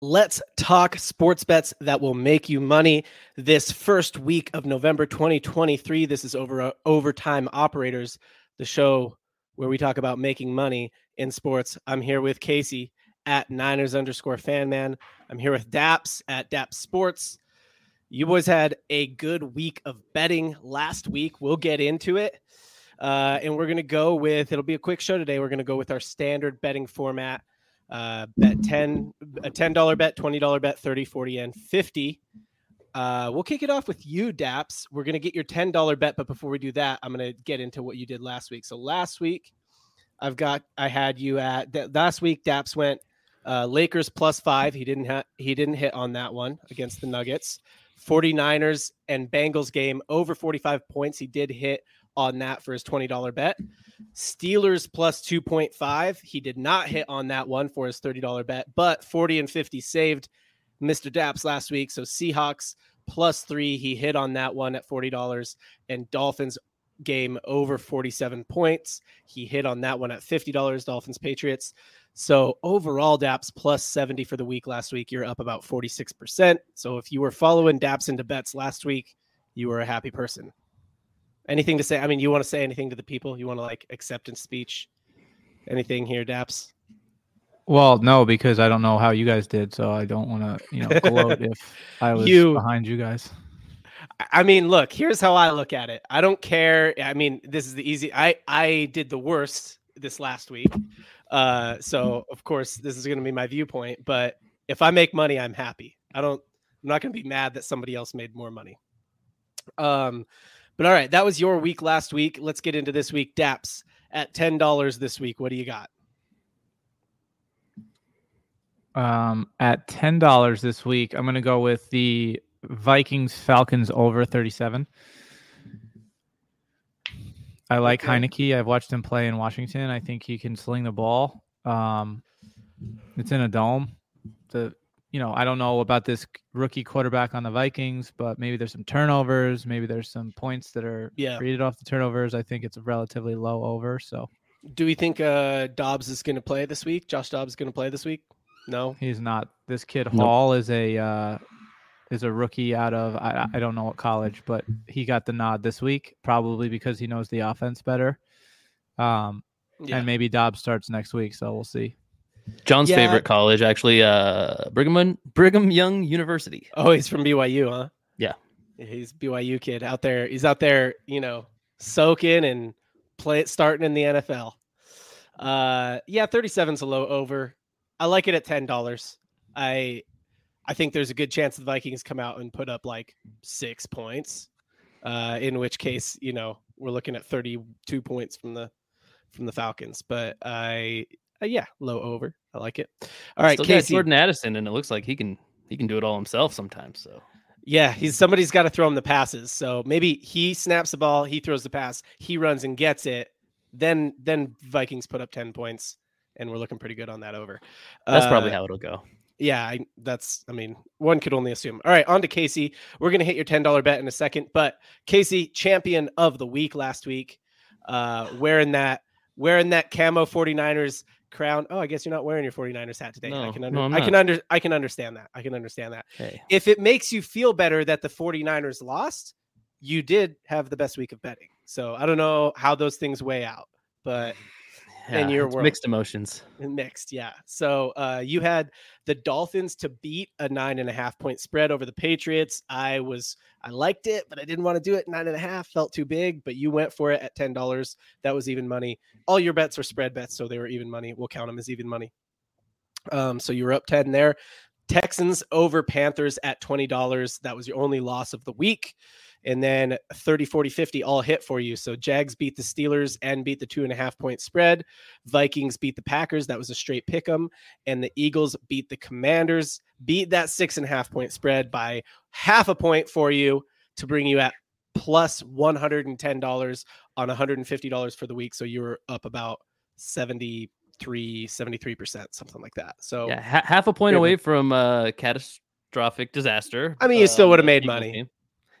Let's talk sports bets that will make you money this first week of November 2023. This is over uh, Overtime Operators, the show where we talk about making money in sports. I'm here with Casey at Niners underscore fan man. I'm here with Daps at Daps Sports. You boys had a good week of betting last week. We'll get into it. Uh, and we're going to go with, it'll be a quick show today. We're going to go with our standard betting format uh, bet 10 a $10 bet $20 bet 30 40 and 50 uh, we'll kick it off with you daps. We're going to get your $10 bet but before we do that i'm going to get into what you did last week. So last week i've got i had you at th- last week daps went uh, lakers plus five. He didn't have he didn't hit on that one against the nuggets. 49ers and bengals game over 45 points. He did hit on that for his $20 bet. Steelers plus 2.5. He did not hit on that one for his $30 bet, but 40 and 50 saved Mr. Daps last week. So Seahawks plus three. He hit on that one at $40 and Dolphins game over 47 points. He hit on that one at $50. Dolphins Patriots. So overall, DAPS plus 70 for the week last week. You're up about 46%. So if you were following DAPS into bets last week, you were a happy person. Anything to say? I mean, you want to say anything to the people? You want to like acceptance speech? Anything here, Daps? Well, no, because I don't know how you guys did, so I don't want to, you know, gloat if I was you, behind you guys. I mean, look, here's how I look at it. I don't care. I mean, this is the easy. I I did the worst this last week, uh, so of course this is going to be my viewpoint. But if I make money, I'm happy. I don't. I'm not going to be mad that somebody else made more money. Um, but all right, that was your week last week. Let's get into this week. Daps at ten dollars this week. What do you got? Um, at ten dollars this week, I'm going to go with the Vikings Falcons over 37. I like okay. Heinicke. I've watched him play in Washington. I think he can sling the ball. Um, it's in a dome. The you know, I don't know about this rookie quarterback on the Vikings, but maybe there's some turnovers. Maybe there's some points that are yeah. created off the turnovers. I think it's a relatively low over. So, do we think uh, Dobbs is going to play this week? Josh Dobbs is going to play this week? No, he's not. This kid nope. Hall is a uh, is a rookie out of I, I don't know what college, but he got the nod this week, probably because he knows the offense better. Um, yeah. and maybe Dobbs starts next week, so we'll see. John's yeah. favorite college, actually, uh, Brigham Brigham Young University. Oh, he's from BYU, huh? Yeah, he's BYU kid out there. He's out there, you know, soaking and play starting in the NFL. Uh, yeah, 37's a low over. I like it at ten dollars. I I think there's a good chance the Vikings come out and put up like six points. Uh, in which case, you know, we're looking at 32 points from the from the Falcons. But I uh, yeah, low over. I like it. All right, Still Casey. Jordan Addison, and it looks like he can he can do it all himself sometimes. So yeah, he's somebody's got to throw him the passes. So maybe he snaps the ball, he throws the pass, he runs and gets it. Then then Vikings put up ten points, and we're looking pretty good on that over. That's uh, probably how it'll go. Yeah, I, that's. I mean, one could only assume. All right, on to Casey. We're gonna hit your ten dollar bet in a second, but Casey, champion of the week last week, uh, wearing that wearing that camo 49ers crown. Oh, I guess you're not wearing your 49ers hat today. No, I can under, no, I can under I can understand that. I can understand that. Hey. If it makes you feel better that the 49ers lost, you did have the best week of betting. So I don't know how those things weigh out, but mm. Yeah, in your world. Mixed emotions. Mixed, yeah. So uh, you had the Dolphins to beat a nine and a half point spread over the Patriots. I was I liked it, but I didn't want to do it. Nine and a half felt too big, but you went for it at ten dollars. That was even money. All your bets were spread bets, so they were even money. We'll count them as even money. Um, so you were up ten there. Texans over Panthers at $20. That was your only loss of the week and then 30 40 50 all hit for you. So jags beat the steelers and beat the two and a half point spread. Vikings beat the packers. That was a straight pick 'em. And the eagles beat the commanders beat that six and a half point spread by half a point for you to bring you at plus $110 on $150 for the week. So you were up about 73 73% something like that. So yeah half a point away from uh catastrophic disaster i mean you still would have made money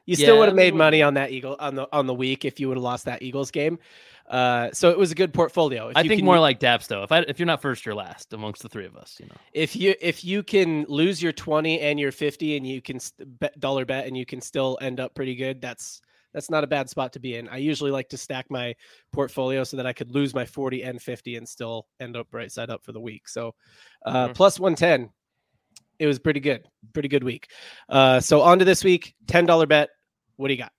you still yeah, would have made money on that Eagle on the on the week if you would have lost that Eagles game. Uh, so it was a good portfolio. If I think can, more like Daps though. If I if you're not first, you're last amongst the three of us. You know, if you if you can lose your twenty and your fifty, and you can bet, dollar bet, and you can still end up pretty good. That's that's not a bad spot to be in. I usually like to stack my portfolio so that I could lose my 40 and 50 and still end up right side up for the week. So uh, mm-hmm. plus 110, it was pretty good, pretty good week. Uh, so on to this week, $10 bet. What do you got?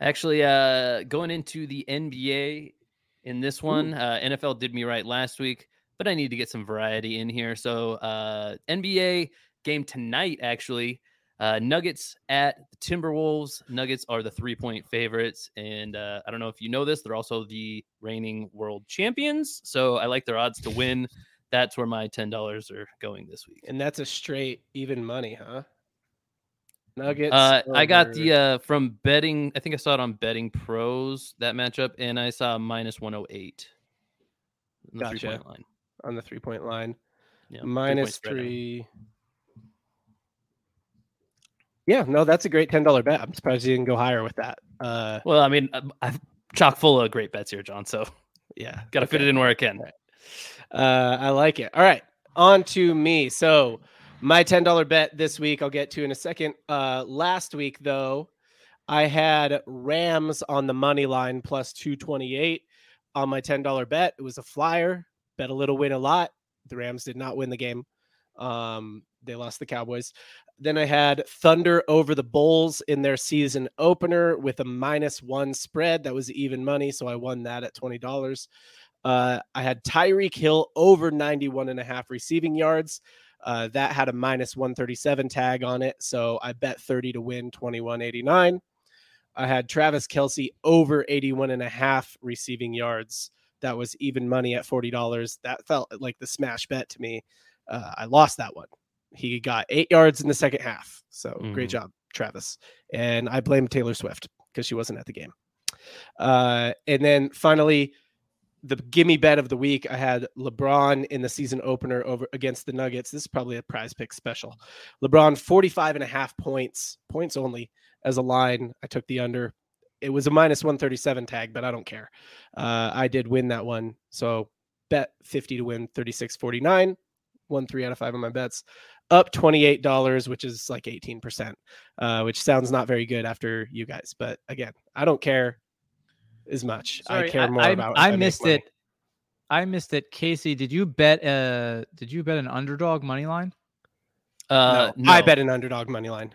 Actually, uh, going into the NBA in this one, uh, NFL did me right last week, but I need to get some variety in here. So, uh, NBA game tonight, actually, uh, Nuggets at the Timberwolves. Nuggets are the three point favorites. And uh, I don't know if you know this, they're also the reigning world champions. So I like their odds to win. That's where my $10 are going this week. And that's a straight even money, huh? Nuggets. Uh, I got the uh, from betting. I think I saw it on Betting Pros that matchup, and I saw minus one hundred oh eight. Gotcha. Three line. On the three point line. Yeah, minus three. Yeah, no, that's a great ten dollar bet. I'm surprised you didn't go higher with that. Uh, well, I mean, I'm chock full of great bets here, John. So yeah, got to okay. fit it in where I can. Uh, I like it. All right, on to me. So my $10 bet this week, I'll get to in a second. Uh, last week, though, I had Rams on the money line plus 228 on my $10 bet. It was a flyer, bet a little, win a lot. The Rams did not win the game. Um, they lost the Cowboys. Then I had Thunder over the Bulls in their season opener with a minus one spread. That was even money. So I won that at $20. Uh, I had Tyreek Hill over 91 and a half receiving yards. Uh, that had a minus 137 tag on it. So I bet 30 to win 2189. I had Travis Kelce over 81 and a half receiving yards. That was even money at $40. That felt like the smash bet to me. Uh, I lost that one. He got eight yards in the second half. So mm-hmm. great job, Travis. And I blame Taylor Swift because she wasn't at the game. Uh, and then finally, the gimme bet of the week, I had LeBron in the season opener over against the Nuggets. This is probably a prize pick special. LeBron 45 and a half points, points only as a line. I took the under. It was a minus 137 tag, but I don't care. Uh, I did win that one. So bet 50 to win 36 49. Won three out of five of my bets. Up $28, which is like 18%, uh, which sounds not very good after you guys. But again, I don't care as much. Sorry, I care more I, about. I, I missed it. I missed it. Casey, did you bet? Uh, did you bet an underdog money line? Uh, no, no. I bet an underdog money line.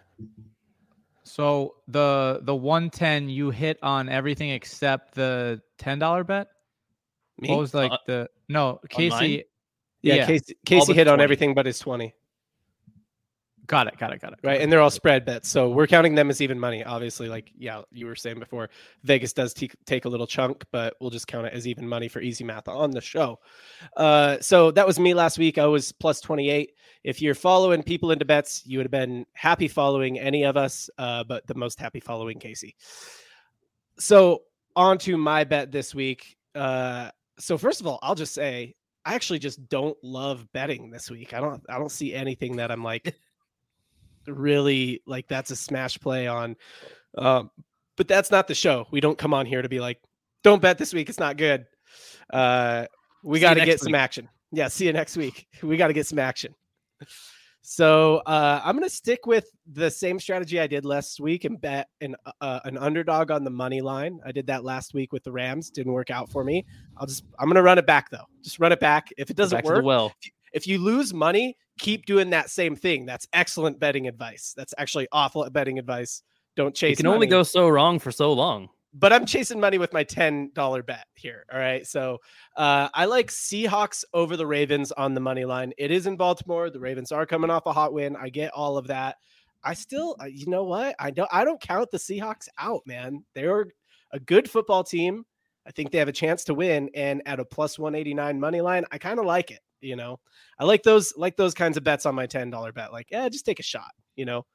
So the the one ten you hit on everything except the ten dollar bet. Me? What was like uh, the no Casey? Yeah, yeah, Casey, Casey hit 20. on everything but his twenty. Got it. Got it. Got it. Right. And they're all spread bets. So we're counting them as even money. Obviously, like, yeah, you were saying before, Vegas does take a little chunk, but we'll just count it as even money for easy math on the show. Uh, so that was me last week. I was plus 28. If you're following people into bets, you would have been happy following any of us, uh, but the most happy following Casey. So on to my bet this week. Uh, so first of all, I'll just say I actually just don't love betting this week. I don't I don't see anything that I'm like really like that's a smash play on. Um, but that's not the show. We don't come on here to be like, don't bet this week. It's not good. Uh, we got to get week. some action. Yeah. See you next week. We got to get some action. So uh, I'm going to stick with the same strategy I did last week and bet an uh, an underdog on the money line. I did that last week with the Rams. Didn't work out for me. I'll just I'm going to run it back though. Just run it back. If it doesn't back work, well, if you lose money, keep doing that same thing. That's excellent betting advice. That's actually awful betting advice. Don't chase. It can money. only go so wrong for so long. But I'm chasing money with my ten dollar bet here. All right, so uh, I like Seahawks over the Ravens on the money line. It is in Baltimore. The Ravens are coming off a hot win. I get all of that. I still, uh, you know what? I don't. I don't count the Seahawks out, man. They're a good football team. I think they have a chance to win. And at a plus 189 money line, I kind of like it. You know, I like those like those kinds of bets on my ten dollar bet. Like, yeah, just take a shot. You know,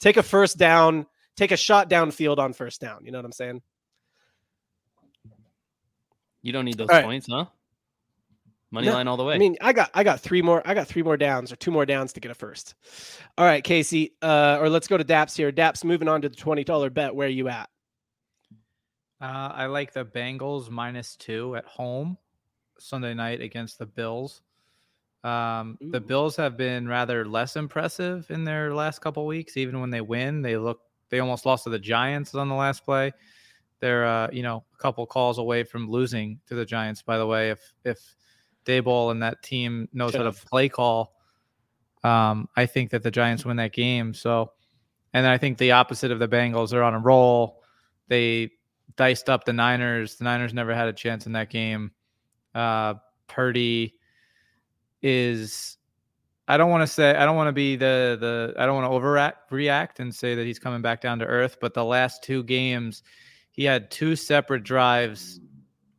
take a first down, take a shot downfield on first down. You know what I'm saying? You don't need those all points, right. huh? Money no, line all the way. I mean, I got I got three more I got three more downs or two more downs to get a first. All right, Casey. Uh, or let's go to Daps here. Daps moving on to the twenty dollar bet. Where are you at? Uh, I like the Bengals minus two at home Sunday night against the Bills. Um, the Bills have been rather less impressive in their last couple weeks. Even when they win, they look they almost lost to the Giants on the last play. They're uh, you know a couple calls away from losing to the Giants. By the way, if if Daboll and that team knows how to play call, um, I think that the Giants win that game. So, and I think the opposite of the Bengals, they're on a roll. They diced up the Niners. The Niners never had a chance in that game. Uh, Purdy is I don't want to say I don't want to be the the I don't want to overreact react and say that he's coming back down to earth, but the last two games he had two separate drives,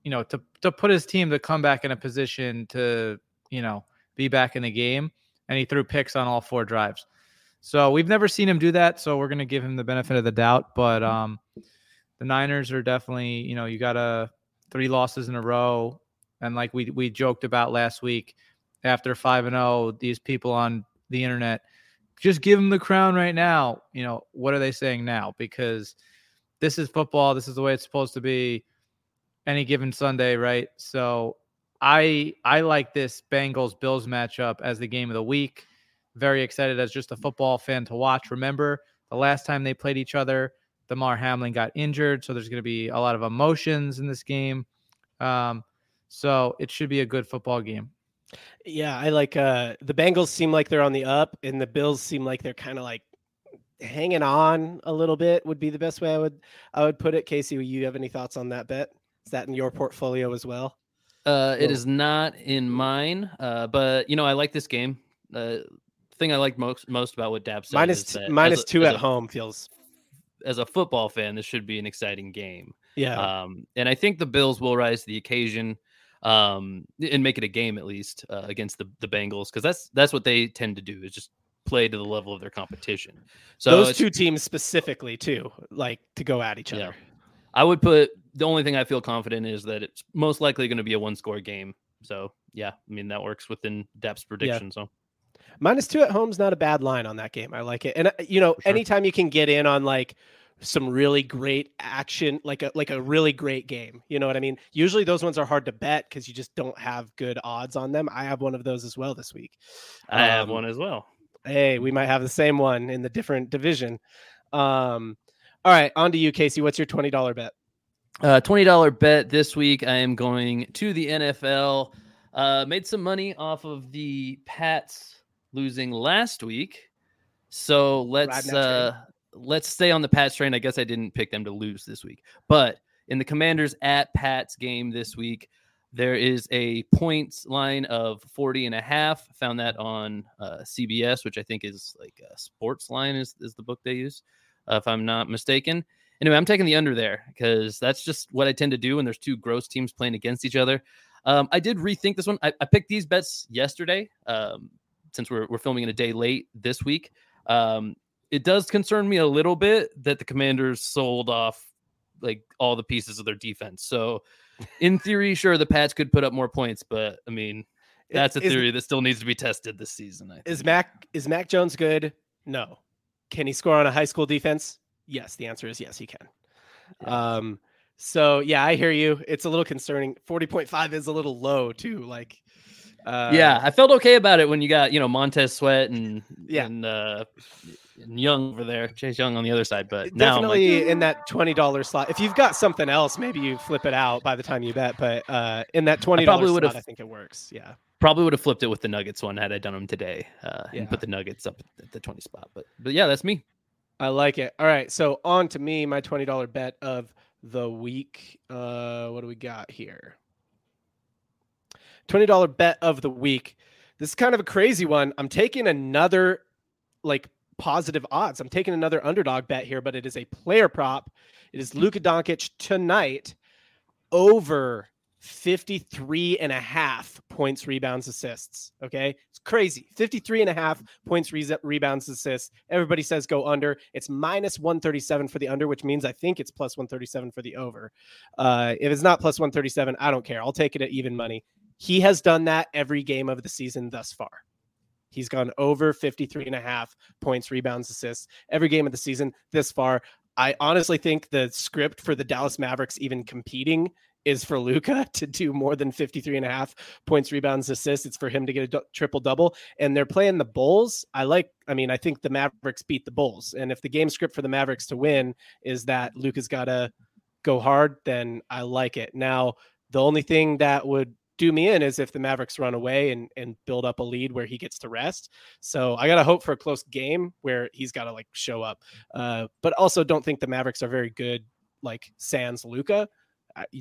you know, to to put his team to come back in a position to, you know, be back in the game and he threw picks on all four drives. So we've never seen him do that, so we're going to give him the benefit of the doubt, but um the Niners are definitely, you know, you got a three losses in a row and like we we joked about last week after 5 and 0 these people on the internet just give them the crown right now. You know what are they saying now? Because this is football. This is the way it's supposed to be any given sunday right? So i i like this bengals bills matchup as the game of the week. Very excited as just a football fan to watch. Remember the last time they played each other Damar Hamlin got injured so there's going to be a lot of emotions in this game. Um, so it should be a good football game yeah, I like uh the Bengals seem like they're on the up and the Bills seem like they're kind of like hanging on a little bit would be the best way I would I would put it. Casey, you have any thoughts on that bet? Is that in your portfolio as well? Uh it is not in mine. Uh but you know, I like this game. Uh thing I like most most about what Dab said minus t- minus a, two at a, home feels as a football fan, this should be an exciting game. Yeah. Um and I think the Bills will rise to the occasion um, and make it a game at least uh, against the the Bengals because that's that's what they tend to do is just play to the level of their competition. So those two teams specifically too, like to go at each other. Yeah. I would put the only thing I feel confident is that it's most likely going to be a one score game. So yeah, I mean that works within Depth's prediction. Yeah. So minus two at home is not a bad line on that game. I like it, and uh, you know, sure. anytime you can get in on like some really great action, like a like a really great game. You know what I mean? Usually those ones are hard to bet because you just don't have good odds on them. I have one of those as well this week. I um, have one as well. Hey, we might have the same one in the different division. Um, all right, on to you, Casey. What's your twenty dollar bet? Uh, twenty dollar bet this week. I am going to the NFL. Uh, made some money off of the Pats losing last week. So let's uh, let's stay on the Pats train. I guess I didn't pick them to lose this week, but in the Commanders at Pats game this week, there is a points line of 40 and a half. Found that on uh, CBS, which I think is like a sports line is, is the book they use, uh, if I'm not mistaken. Anyway, I'm taking the under there because that's just what I tend to do when there's two gross teams playing against each other. Um, I did rethink this one. I, I picked these bets yesterday um, since we're, we're filming in a day late this week. Um, it does concern me a little bit that the commanders sold off like all the pieces of their defense. So in theory, sure, the Pats could put up more points, but I mean, that's a theory that still needs to be tested this season. Is Mac is Mac Jones good? No. Can he score on a high school defense? Yes. The answer is yes, he can. Yeah. Um, so yeah, I hear you. It's a little concerning. 40.5 is a little low too. Like uh, yeah, I felt okay about it when you got, you know, Montez Sweat and yeah, and uh Young over there, Chase Young on the other side. But definitely like, in that twenty dollars slot. If you've got something else, maybe you flip it out by the time you bet. But uh, in that twenty dollars slot, I think it works. Yeah, probably would have flipped it with the Nuggets one had I done them today uh, yeah. and put the Nuggets up at the twenty spot. But but yeah, that's me. I like it. All right, so on to me, my twenty dollar bet of the week. Uh, what do we got here? Twenty dollar bet of the week. This is kind of a crazy one. I'm taking another like positive odds. I'm taking another underdog bet here, but it is a player prop. It is Luka Doncic tonight over 53 and a half points, rebounds, assists. Okay. It's crazy. 53 and a half points, re- rebounds, assists. Everybody says go under. It's minus 137 for the under, which means I think it's plus 137 for the over. Uh, if it's not plus 137, I don't care. I'll take it at even money. He has done that every game of the season thus far. He's gone over 53 and a half points, rebounds, assists every game of the season this far. I honestly think the script for the Dallas Mavericks even competing is for Luka to do more than 53 and a half points, rebounds, assists. It's for him to get a triple double. And they're playing the Bulls. I like, I mean, I think the Mavericks beat the Bulls. And if the game script for the Mavericks to win is that Luka's got to go hard, then I like it. Now, the only thing that would do me in is if the Mavericks run away and, and build up a lead where he gets to rest. So I got to hope for a close game where he's got to like show up. Uh, but also don't think the Mavericks are very good, like Sans Luka.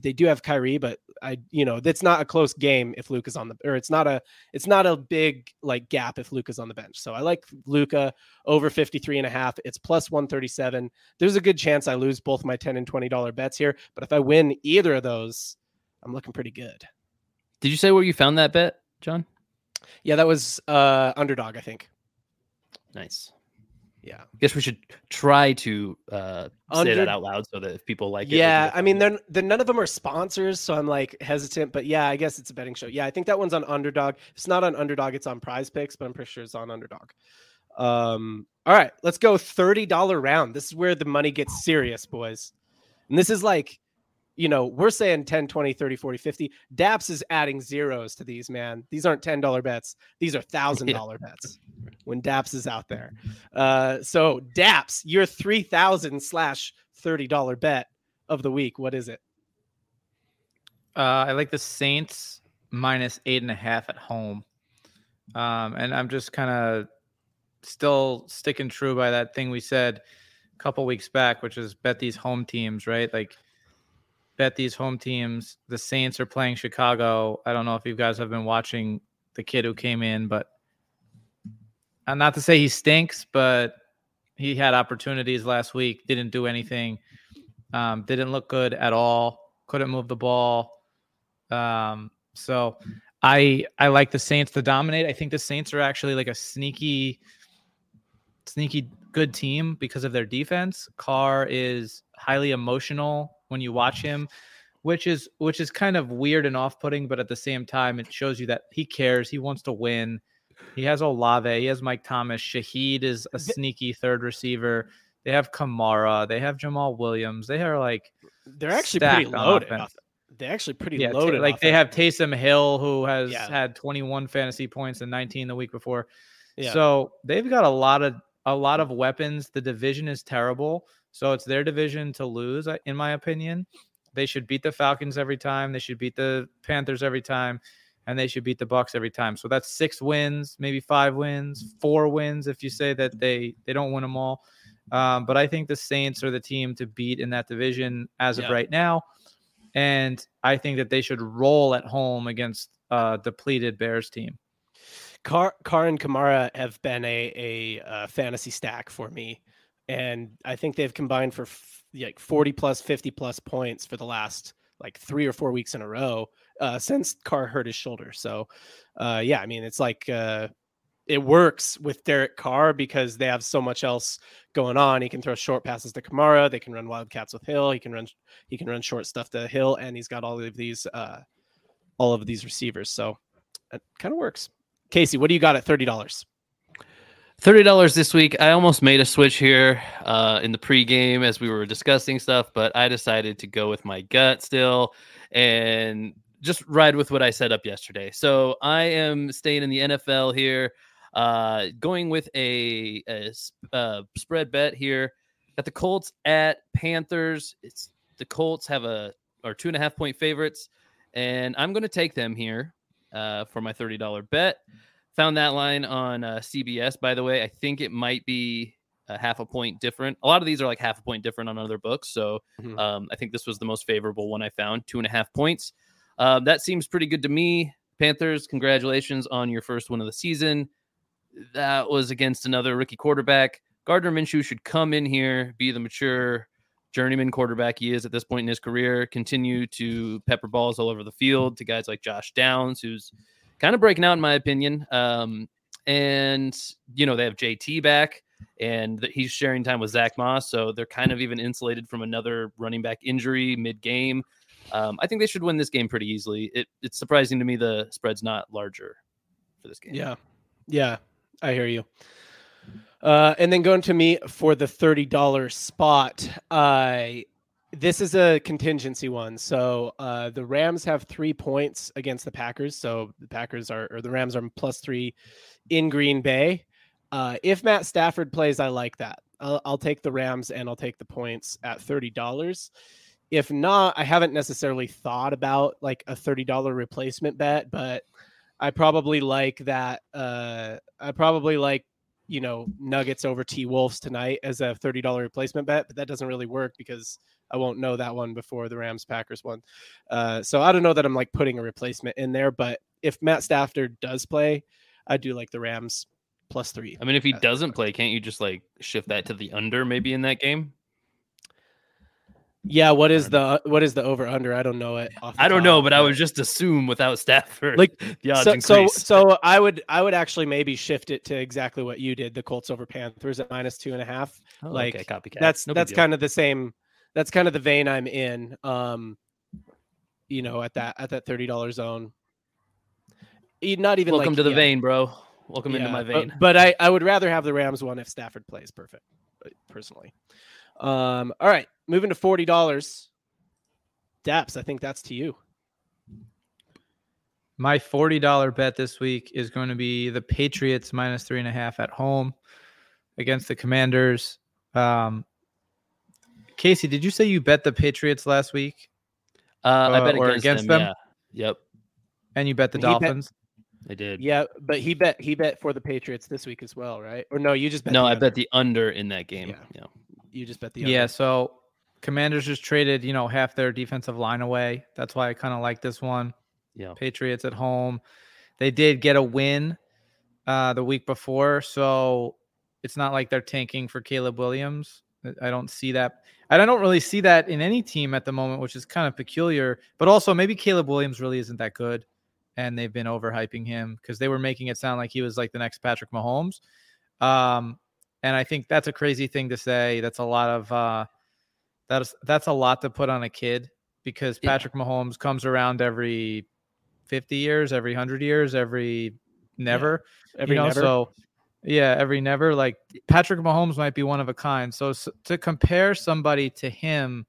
they do have Kyrie, but I, you know, it's not a close game if Luke is on the, or it's not a, it's not a big like gap if Luke is on the bench. So I like Luka over 53 and a half. It's plus 137. There's a good chance I lose both my 10 and $20 bets here, but if I win either of those, I'm looking pretty good. Did you say where you found that bet, John? Yeah, that was uh underdog, I think. Nice. Yeah. I guess we should try to uh, Under... say that out loud so that if people like it. Yeah. I mean, they're, they're, none of them are sponsors. So I'm like hesitant. But yeah, I guess it's a betting show. Yeah. I think that one's on Underdog. If it's not on Underdog, it's on prize picks, but I'm pretty sure it's on Underdog. Um, all right. Let's go $30 round. This is where the money gets serious, boys. And this is like you know, we're saying 10, 20, 30, 40, 50. Daps is adding zeros to these, man. These aren't $10 bets. These are $1,000 yeah. bets when Daps is out there. Uh, so, Daps, your 3000 slash $30 bet of the week. What is it? Uh, I like the Saints minus eight and a half at home. Um, and I'm just kind of still sticking true by that thing we said a couple weeks back, which is bet these home teams, right? Like, bet these home teams. The Saints are playing Chicago. I don't know if you guys have been watching the kid who came in, but uh, not to say he stinks, but he had opportunities last week, didn't do anything, um, didn't look good at all, couldn't move the ball. Um, so I I like the Saints to dominate. I think the Saints are actually like a sneaky, sneaky good team because of their defense. Carr is highly emotional when you watch him, which is which is kind of weird and off-putting, but at the same time, it shows you that he cares. He wants to win. He has Olave. He has Mike Thomas. Shaheed is a sneaky third receiver. They have Kamara. They have Jamaal Williams. They are like they're actually pretty loaded. They're actually pretty yeah, loaded. like they have Taysom Hill, who has yeah. had 21 fantasy points and 19 the week before. Yeah. So they've got a lot of a lot of weapons. The division is terrible. So it's their division to lose, in my opinion. They should beat the Falcons every time. They should beat the Panthers every time, and they should beat the Bucs every time. So that's six wins, maybe five wins, four wins if you say that they they don't win them all. Um, but I think the Saints are the team to beat in that division as of right now, and I think that they should roll at home against a depleted Bears team. Carr, Carr and Kamara have been a, a, a fantasy stack for me and I think they've combined for f- like 40 plus 50 plus points for the last like three or four weeks in a row uh, since Carr hurt his shoulder. So, uh, yeah, I mean, it's like uh, it works with Derek Carr because they have so much else going on. He can throw short passes to Kamara. They can run wildcats with Hill. He can run he can run short stuff to Hill, and he's got all of these uh, all of these receivers. So it kind of works. Casey, what do you got at thirty dollars? Thirty dollars this week. I almost made a switch here uh, in the pregame as we were discussing stuff, but I decided to go with my gut still and just ride with what I set up yesterday. So I am staying in the NFL here, uh, going with a, a, uh, spread bet here. Got the Colts at Panthers. It's the Colts have a or two and a half point favorites, and I'm going to take them here uh, for my thirty dollar bet. Found that line on uh, CBS, by the way. I think it might be a half a point different. A lot of these are like half a point different on other books. So mm-hmm. um, I think this was the most favorable one I found, two and a half points. Um, that seems pretty good to me. Panthers, congratulations on your first win of the season. That was against another rookie quarterback. Gardner Minshew should come in here, be the mature journeyman quarterback he is at this point in his career, continue to pepper balls all over the field to guys like Josh Downs, who's kind of breaking out in my opinion. Um, and you know they have JT back, and he's sharing time with Zack Moss, so they're kind of even insulated from another running back injury mid game. Um, I think they should win this game pretty easily. It, it's surprising to me the spread's not larger for this game. Yeah, yeah, I hear you. Uh, and then going to me for the thirty dollars spot. Uh, this is a contingency one. So uh, the Rams have three points against the Packers. So the Packers are, or the Rams are plus three in Green Bay. Uh, if Matt Stafford plays, I like that. I'll, I'll take the Rams and I'll take the points at thirty dollars. If not, I haven't necessarily thought about like a thirty dollar replacement bet, but I probably like that. Uh, I probably like you know Nuggets over T Wolves tonight as a thirty dollar replacement bet, but that doesn't really work because I won't know that one before the Rams Packers one. Uh, so I don't know that I'm like putting a replacement in there, but if Matt Stafford does play, I do like the Rams plus three. I mean, if he doesn't play, can't you just like shift that to the under maybe in that game? Yeah, what is the what is the over under? I don't know it. I don't top, know, but I would just assume without Stafford, like the odds so, increase. So, so I would I would actually maybe shift it to exactly what you did. The Colts over Panthers at minus two and a half. Oh, like okay, copycat. That's no that's kind of the same. That's kind of the vein I'm in. Um, you know, at that at that thirty dollars zone. Not even welcome like, to the yeah. vein, bro. Welcome yeah, into my vein. But, but I I would rather have the Rams one if Stafford plays perfect, personally. Um, all right, moving to forty dollars. Daps, I think that's to you. My forty dollar bet this week is going to be the Patriots minus three and a half at home against the Commanders. Um, Casey, did you say you bet the Patriots last week? Uh, uh I bet against, against them. them? Yeah. Yep. And you bet the he Dolphins. Bet, I did. Yeah, but he bet he bet for the Patriots this week as well, right? Or no, you just bet no. I under. bet the under in that game. Yeah. yeah. You just bet the under. Yeah. So Commanders just traded, you know, half their defensive line away. That's why I kind of like this one. Yeah. Patriots at home. They did get a win uh, the week before, so it's not like they're tanking for Caleb Williams. I don't see that. I don't really see that in any team at the moment, which is kind of peculiar. But also, maybe Caleb Williams really isn't that good, and they've been overhyping him because they were making it sound like he was like the next Patrick Mahomes. Um, and I think that's a crazy thing to say. That's a lot of uh, that's that's a lot to put on a kid because Patrick yeah. Mahomes comes around every 50 years, every 100 years, every never. Yeah. Every you know, never. So yeah, every never. Like Patrick Mahomes might be one of a kind. So, so to compare somebody to him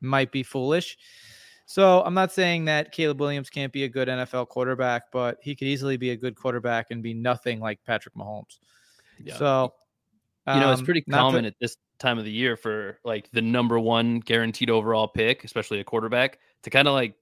might be foolish. So I'm not saying that Caleb Williams can't be a good NFL quarterback, but he could easily be a good quarterback and be nothing like Patrick Mahomes. Yeah. So you know, it's um, pretty common at this time of the year for like the number one guaranteed overall pick, especially a quarterback, to kind of like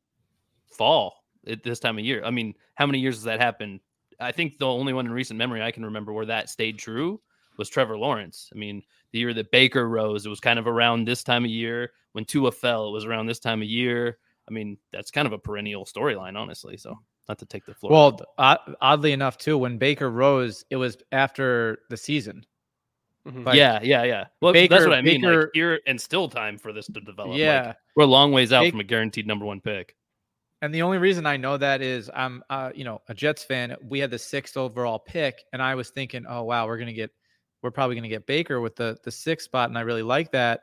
fall at this time of year. I mean, how many years has that happened? I think the only one in recent memory I can remember where that stayed true was Trevor Lawrence. I mean, the year that Baker rose, it was kind of around this time of year. When Tua fell, it was around this time of year. I mean, that's kind of a perennial storyline, honestly. So, not to take the floor. Well, oddly enough, too, when Baker rose, it was after the season. Mm-hmm. yeah, yeah, yeah. Well, Baker, that's what I mean. Baker, like here and still time for this to develop. Yeah, like, we're a long ways out Baker, from a guaranteed number one pick. And the only reason I know that is I'm, uh, you know, a Jets fan. We had the sixth overall pick, and I was thinking, oh wow, we're gonna get, we're probably gonna get Baker with the the sixth spot, and I really like that.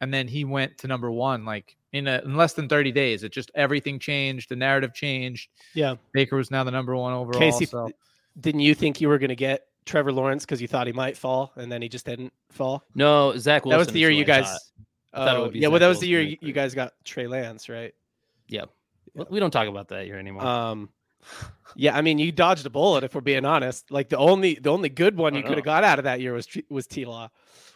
And then he went to number one, like in, a, in less than 30 days. It just everything changed. The narrative changed. Yeah, Baker was now the number one overall. Casey, so. didn't you think you were gonna get Trevor Lawrence because you thought he might fall and then he just didn't fall? No, Zach Wilson. That was the year you guys. Oh, yeah, Zach well, that was the year you, you guys got Trey Lance, right? Yeah. yeah. We don't talk about that year anymore. Um, yeah, I mean, you dodged a bullet if we're being honest. Like the only the only good one you could have got out of that year was was T Law.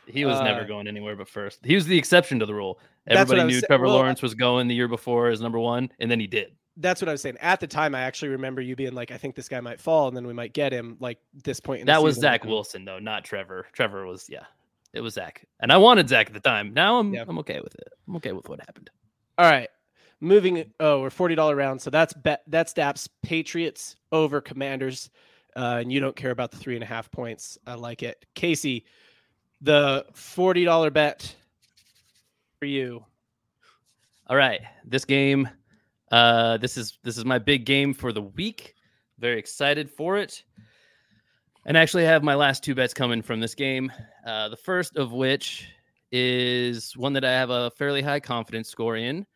He was uh, never going anywhere but first. He was the exception to the rule. Everybody knew Trevor well, Lawrence was going the year before as number one, and then he did that's what I was saying. At the time, I actually remember you being like, "I think this guy might fall, and then we might get him." Like this point, that was Zach Wilson, though, not Trevor. Trevor was, yeah, it was Zach, and I wanted Zach at the time. Now I'm, yeah. I'm okay with it. I'm okay with what happened. All right, moving. Oh, we're forty dollar round, so that's bet. That's Daps Patriots over Commanders, uh, and you don't care about the three and a half points. I like it, Casey. The forty dollar bet for you. All right, this game uh, this is this is my big game for the week. Very excited for it. And actually, I actually have my last two bets coming from this game. Uh, the first of which is one that I have a fairly high confidence score in.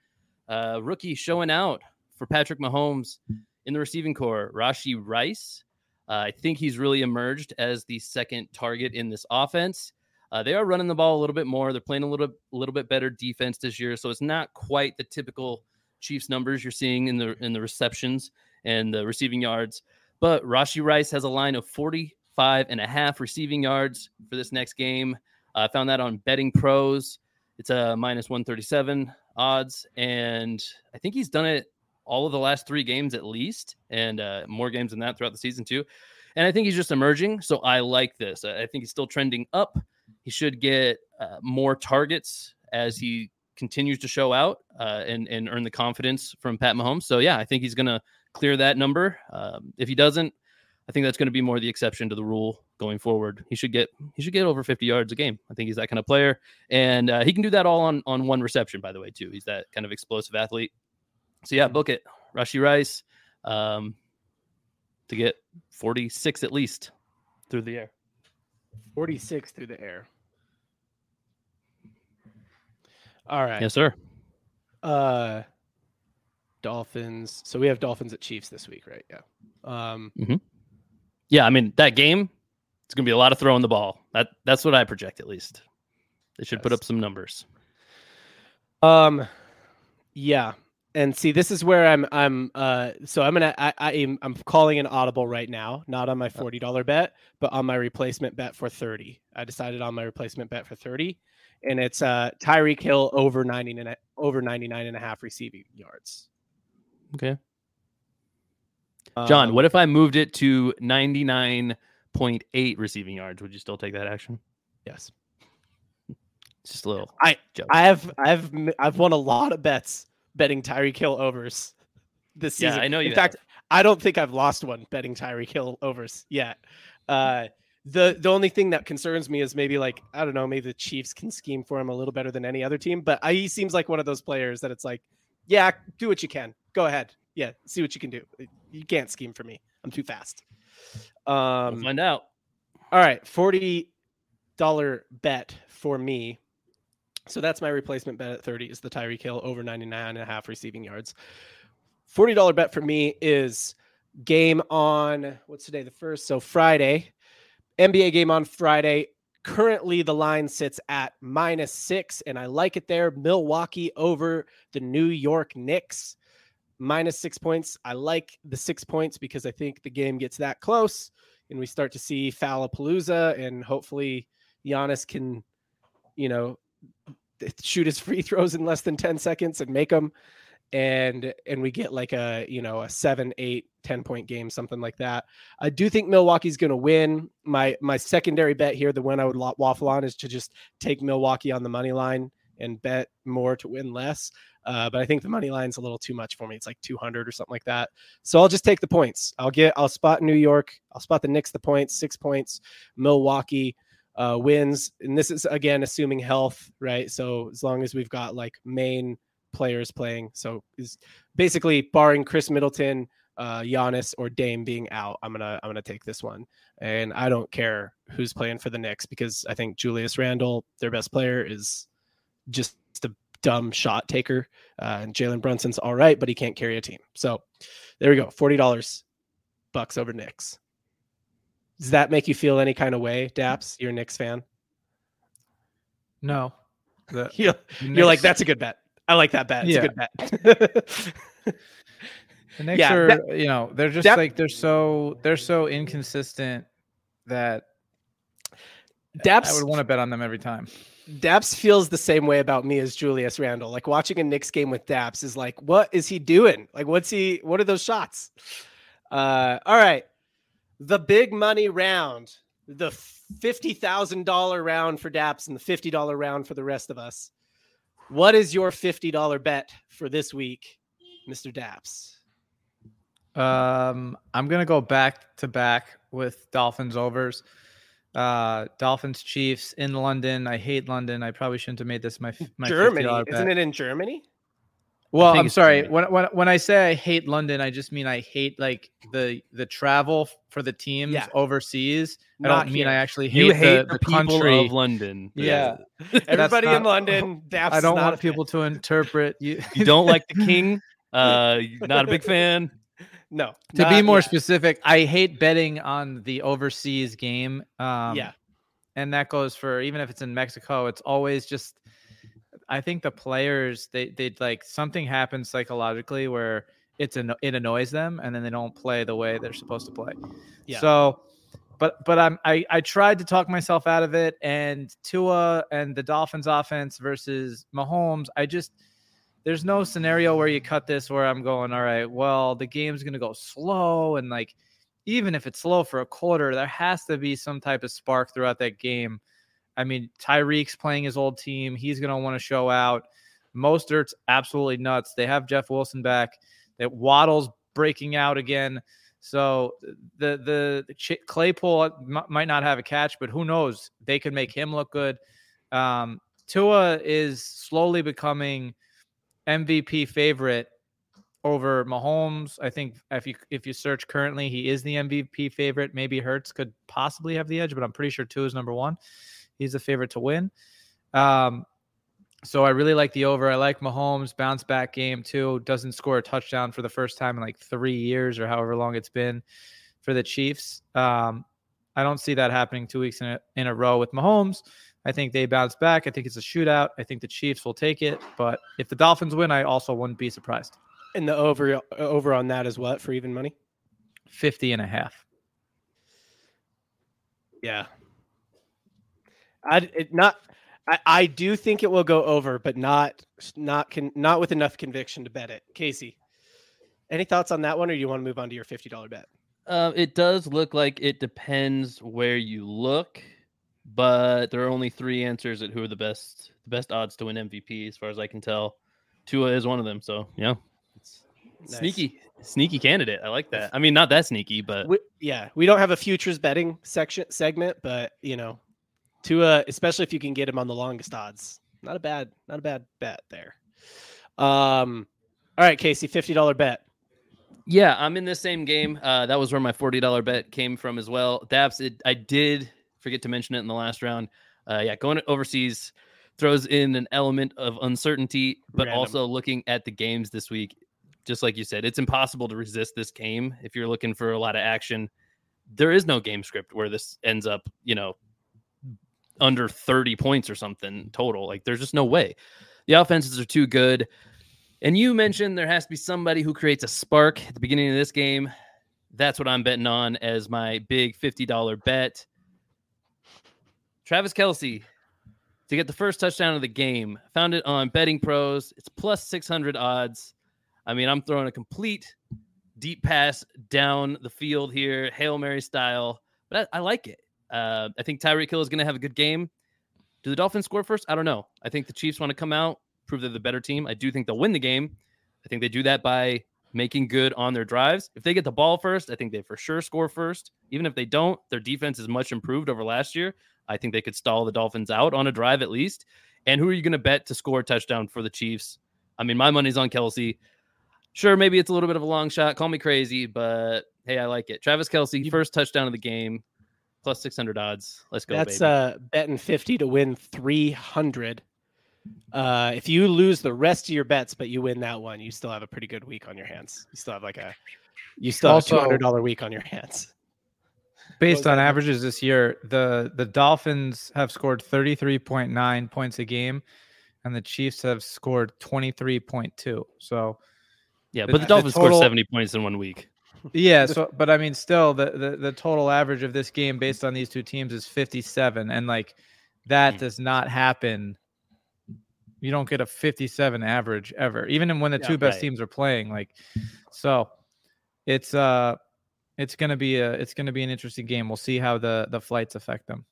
Uh, rookie showing out for Patrick Mahomes in the receiving corps, Rashee Rice. Uh, I think he's really emerged as the second target in this offense. Uh, they are running the ball a little bit more. They're playing a little a little bit better defense this year, so it's not quite the typical Chiefs numbers you're seeing in the in the receptions and the receiving yards. But Rashee Rice has a line of 45 and a half receiving yards for this next game. I uh, found that on Betting Pros. It's a minus 137 odds, and I think he's done it all of the last three games at least, and uh, more games than that throughout the season too. And I think he's just emerging, so I like this. I think he's still trending up. He should get uh, more targets as he continues to show out uh, and and earn the confidence from Pat Mahomes. So yeah, I think he's going to clear that number. Um, if he doesn't, I think that's going to be more the exception to the rule going forward. He should get he should get over 50 yards a game. I think he's that kind of player, and uh, he can do that all on on one reception. By the way, too, he's that kind of explosive athlete. So yeah, book it, Rashee Rice, um, to get 46 at least through the air. 46 through the air. All right. Yes, sir. Uh Dolphins. So we have Dolphins at Chiefs this week, right? Yeah. Um mm-hmm. Yeah, I mean that game, it's gonna be a lot of throwing the ball. That that's what I project at least. They should yes. put up some numbers. Um yeah. And see, this is where I'm I'm uh so I'm gonna I, I am I'm calling an audible right now, not on my uh. forty dollar bet, but on my replacement bet for 30. I decided on my replacement bet for 30 and it's uh Tyreek Hill over 90 and over 99 and a half receiving yards. Okay. John, um, what if I moved it to 99.8 receiving yards? Would you still take that action? Yes. It's just a little I joke. I have I've I've won a lot of bets betting Tyreek Hill overs this season. Yeah, I know you. In have. fact, I don't think I've lost one betting Tyreek Hill overs yet. Uh the the only thing that concerns me is maybe like I don't know, maybe the Chiefs can scheme for him a little better than any other team. But I, he seems like one of those players that it's like, yeah, do what you can. Go ahead, yeah, see what you can do. You can't scheme for me. I'm too fast. Um, we'll find out. All right, forty dollar bet for me. So that's my replacement bet at 30 is the Tyreek Hill over 99 and a half receiving yards. $40 bet for me is game on what's today the first so Friday NBA game on Friday. Currently, the line sits at minus six, and I like it there. Milwaukee over the New York Knicks, minus six points. I like the six points because I think the game gets that close, and we start to see Fallapalooza, and hopefully Giannis can, you know, shoot his free throws in less than 10 seconds and make them and and we get like a you know a seven eight ten point game something like that. I do think milwaukee's going to win. My my secondary bet here the one i would waffle on is to just take milwaukee on the money line and bet more to win less uh, but i think the money line's a little too much for me. It's like 200 or something like that. So i'll just take the points. I'll get i'll spot new york i'll spot the knicks the points six points milwaukee uh, wins and this is again assuming health right? So as long as we've got like main players playing. So is basically barring Khris Middleton, uh, Giannis, or Dame being out. I'm gonna I'm gonna take this one, and I don't care who's playing for the Knicks because I think Julius Randle, their best player, is just a dumb shot taker, uh, and Jalen Brunson's all right, but he can't carry a team. So there we go, forty dollars, bucks over Knicks. Does that make you feel any kind of way, Daps? You're a Knicks fan. No. The, you're, you're like, that's a good bet. I like that bet. It's yeah. a good bet. the Knicks yeah, are, that, you know, they're just that, like they're so they're so inconsistent that Daps I would want to bet on them every time. Daps feels the same way about me as Julius Randle. Like watching a Knicks game with Daps is like, what is he doing? Like, what's he? What are those shots? Uh, all right, the big money round, the fifty thousand dollar round for Daps and the fifty dollar round for the rest of us. What is your $50 bet for this week, Mr. Daps? Um, I'm gonna go back to back with Dolphins overs. Uh, Dolphins Chiefs in London. I hate London. I probably shouldn't have made this my my Germany. Isn't it in Germany? Well, I'm sorry. When, when when I say I hate London, I just mean I hate like the the travel for the teams yeah. overseas. I don't mean here. I actually hate, you hate the, the, the country of London. Yeah, everybody not, in London. I don't want people to interpret you. You don't like the king. Uh, not a big fan. no. To be more yet. specific, I hate betting on the overseas game. Um, yeah, and that goes for even if it's in Mexico. It's always just. I think the players they they like something happens psychologically where it's an, it annoys them and then they don't play the way they're supposed to play. Yeah. So, but but I'm I I tried to talk myself out of it and Tua and the Dolphins offense versus Mahomes. I just there's no scenario where you cut this where I'm going, all right, well, the game's going to go slow. And like, even if it's slow for a quarter, there has to be some type of spark throughout that game. I mean, Tyreek's playing his old team. He's going to want to show out. Mostert's absolutely nuts. They have Jeff Wilson back. That Waddle's breaking out again. So the the, the Ch- Claypool might not have a catch, but who knows? They could make him look good. Um, Tua is slowly becoming MVP favorite over Mahomes. I think if you if you search currently, he is the MVP favorite. Maybe Hurts could possibly have the edge, but I'm pretty sure Tua is number one. He's the favorite to win. Um, so I really like the over. I like Mahomes bounce back game too. Doesn't score a touchdown for the first time in like three years or however long it's been for the Chiefs. Um, I don't see that happening two weeks in a, in a row with Mahomes. I think they bounce back. I think it's a shootout. I think the Chiefs will take it. But if the Dolphins win, I also wouldn't be surprised. and the over over on that is what for even money? 50 and a half. Yeah. I it not I, I do think it will go over, but not not con, not with enough conviction to bet it. Casey, any thoughts on that one, or do you want to move on to your fifty dollar bet? Uh, it does look like it depends where you look, but there are only three answers at who are the best the best odds to win MVP, as far as I can tell. Tua is one of them, so yeah, it's Nice. sneaky, sneaky candidate. I like that. I mean, not that sneaky, but We, yeah, we don't have a futures betting section segment, but you know, to uh, especially if you can get him on the longest odds, not a bad not a bad bet there. Um, all right, Casey, fifty dollar bet. Yeah, I'm in this same game. Uh, that was where my forty dollar bet came from as well. Daps, it, I did forget to mention it in the last round. Uh, yeah, going overseas throws in an element of uncertainty, but Random. also looking at the games this week, just like you said, it's impossible to resist this game if you're looking for a lot of action. There is no game script where this ends up, you know, under 30 points or something total. Like there's just no way. The offenses are too good. And you mentioned there has to be somebody who creates a spark at the beginning of this game. That's what I'm betting on as my big $50 bet. Travis Kelce to get the first touchdown of the game. Found it on Betting Pros. It's plus 600 odds. I mean, I'm throwing a complete deep pass down the field here, Hail Mary style, but I, I like it. Uh, I think Tyreek Hill is going to have a good game. Do the Dolphins score first? I don't know. I think the Chiefs want to come out, prove they're the better team. I do think they'll win the game. I think they do that by making good on their drives. If they get the ball first, I think they for sure score first. Even if they don't, their defense is much improved over last year. I think they could stall the Dolphins out on a drive at least. And who are you going to bet to score a touchdown for the Chiefs? I mean, my money's on Kelce. Sure, maybe it's a little bit of a long shot. Call me crazy, but hey, I like it. Travis Kelce, first touchdown of the game, plus 600 odds. Let's go, That's baby. uh betting 50 to win 300. Uh if you lose the rest of your bets but you win that one, you still have a pretty good week on your hands. You still have like a you still Also- have a $200 week on your hands. Based on that? averages this year, the the Dolphins have scored 33.9 points a game, and the Chiefs have scored 23.2. So yeah, the- but the the Dolphins total- scored 70 points in one week. Yeah, so but I mean, still the, the the total average of this game based on these two teams is 57, and like that Mm. does not happen. You don't get a 57 average ever, even when the Yeah, two best right. teams are playing. Like, so it's uh, it's gonna be a it's gonna be an interesting game. We'll see how the the flights affect them.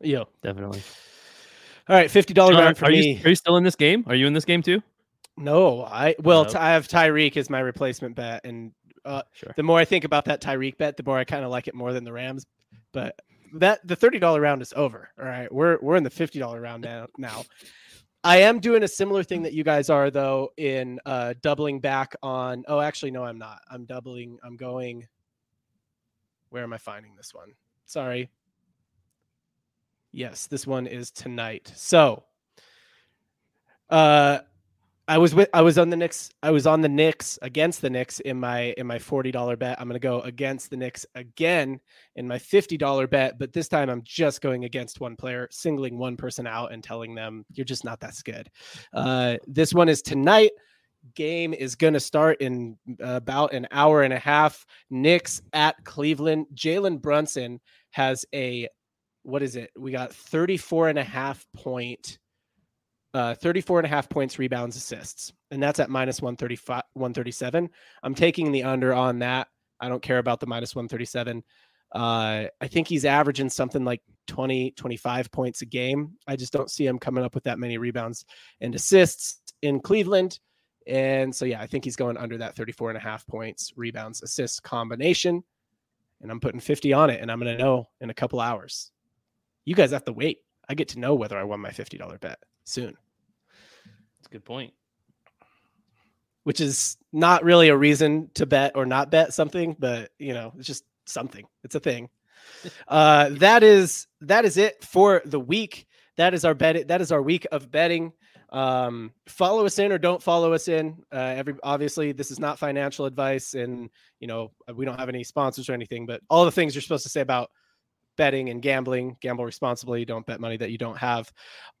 Yeah, Definitely. All right, $50 John, round are, for are me. you, are you still in this game? Are you in this game too? No, I well, No. t- I have Tyreek as my replacement bet, and uh, Sure. the more I think about that Tyreek bet, the more I kind of like it more than the Rams. But that the thirty dollar round is over. All right, we're we're in the fifty dollar round now. Now, I am doing a similar thing that you guys are though in uh, doubling back on. Oh, actually, no, I'm not. I'm doubling. I'm going. Where am I finding this one? Sorry. Yes, this one is tonight. So, uh, I was with I was on the Knicks. I was on the Knicks against the Knicks in my in my forty dollar bet. I'm gonna go against the Knicks again in my fifty dollar bet, but this time I'm just going against one player, singling one person out and telling them you're just not that good. Uh, this one is tonight. Game is gonna start in about an hour and a half. Knicks at Cleveland. Jalen Brunson has a what is it? We got 34 and a half point uh, 34 and a half points, rebounds, assists, and that's at minus 135, 137. I'm taking the under on that. I don't care about the minus 137. Uh, I think he's averaging something like 20, 25 points a game. I just don't see him coming up with that many rebounds and assists in Cleveland. And so, yeah, I think he's going under that 34 and a half points, rebounds, assists combination. And I'm putting 50 on it, and I'm going to know in a couple hours. You guys have to wait. I get to know whether I won my $50 bet soon. That's a good point. Which is not really a reason to bet or not bet something, but you know, it's just something. It's a thing. uh, that is that is it for the week. That is our bet. That is our week of betting. Um, follow us in or don't follow us in. Uh, every obviously this is not financial advice, and you know we don't have any sponsors or anything. But all the things you're supposed to say about betting and gambling. Gamble responsibly. Don't bet money that you don't have.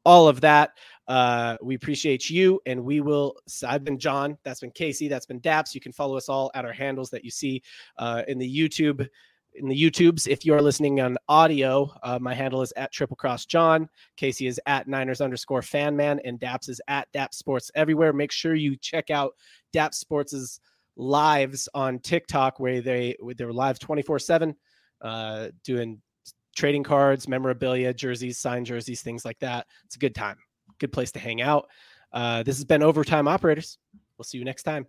All of that. Uh, we appreciate you, and we will. I've been John. That's been Casey. That's been Daps. You can follow us all at our handles that you see uh, in the YouTube. In the YouTubes, if you are listening on audio, uh, my handle is at Triple Cross John. Casey is at Niners underscore Fan Man, and Daps is at Daps Sports everywhere. Make sure you check out Daps Sports's lives on TikTok, where they they're live twenty four seven, uh, doing trading cards, memorabilia, jerseys, signed jerseys, things like that. It's a good time, good place to hang out. Uh, this has been Overtime Operators. We'll see you next time.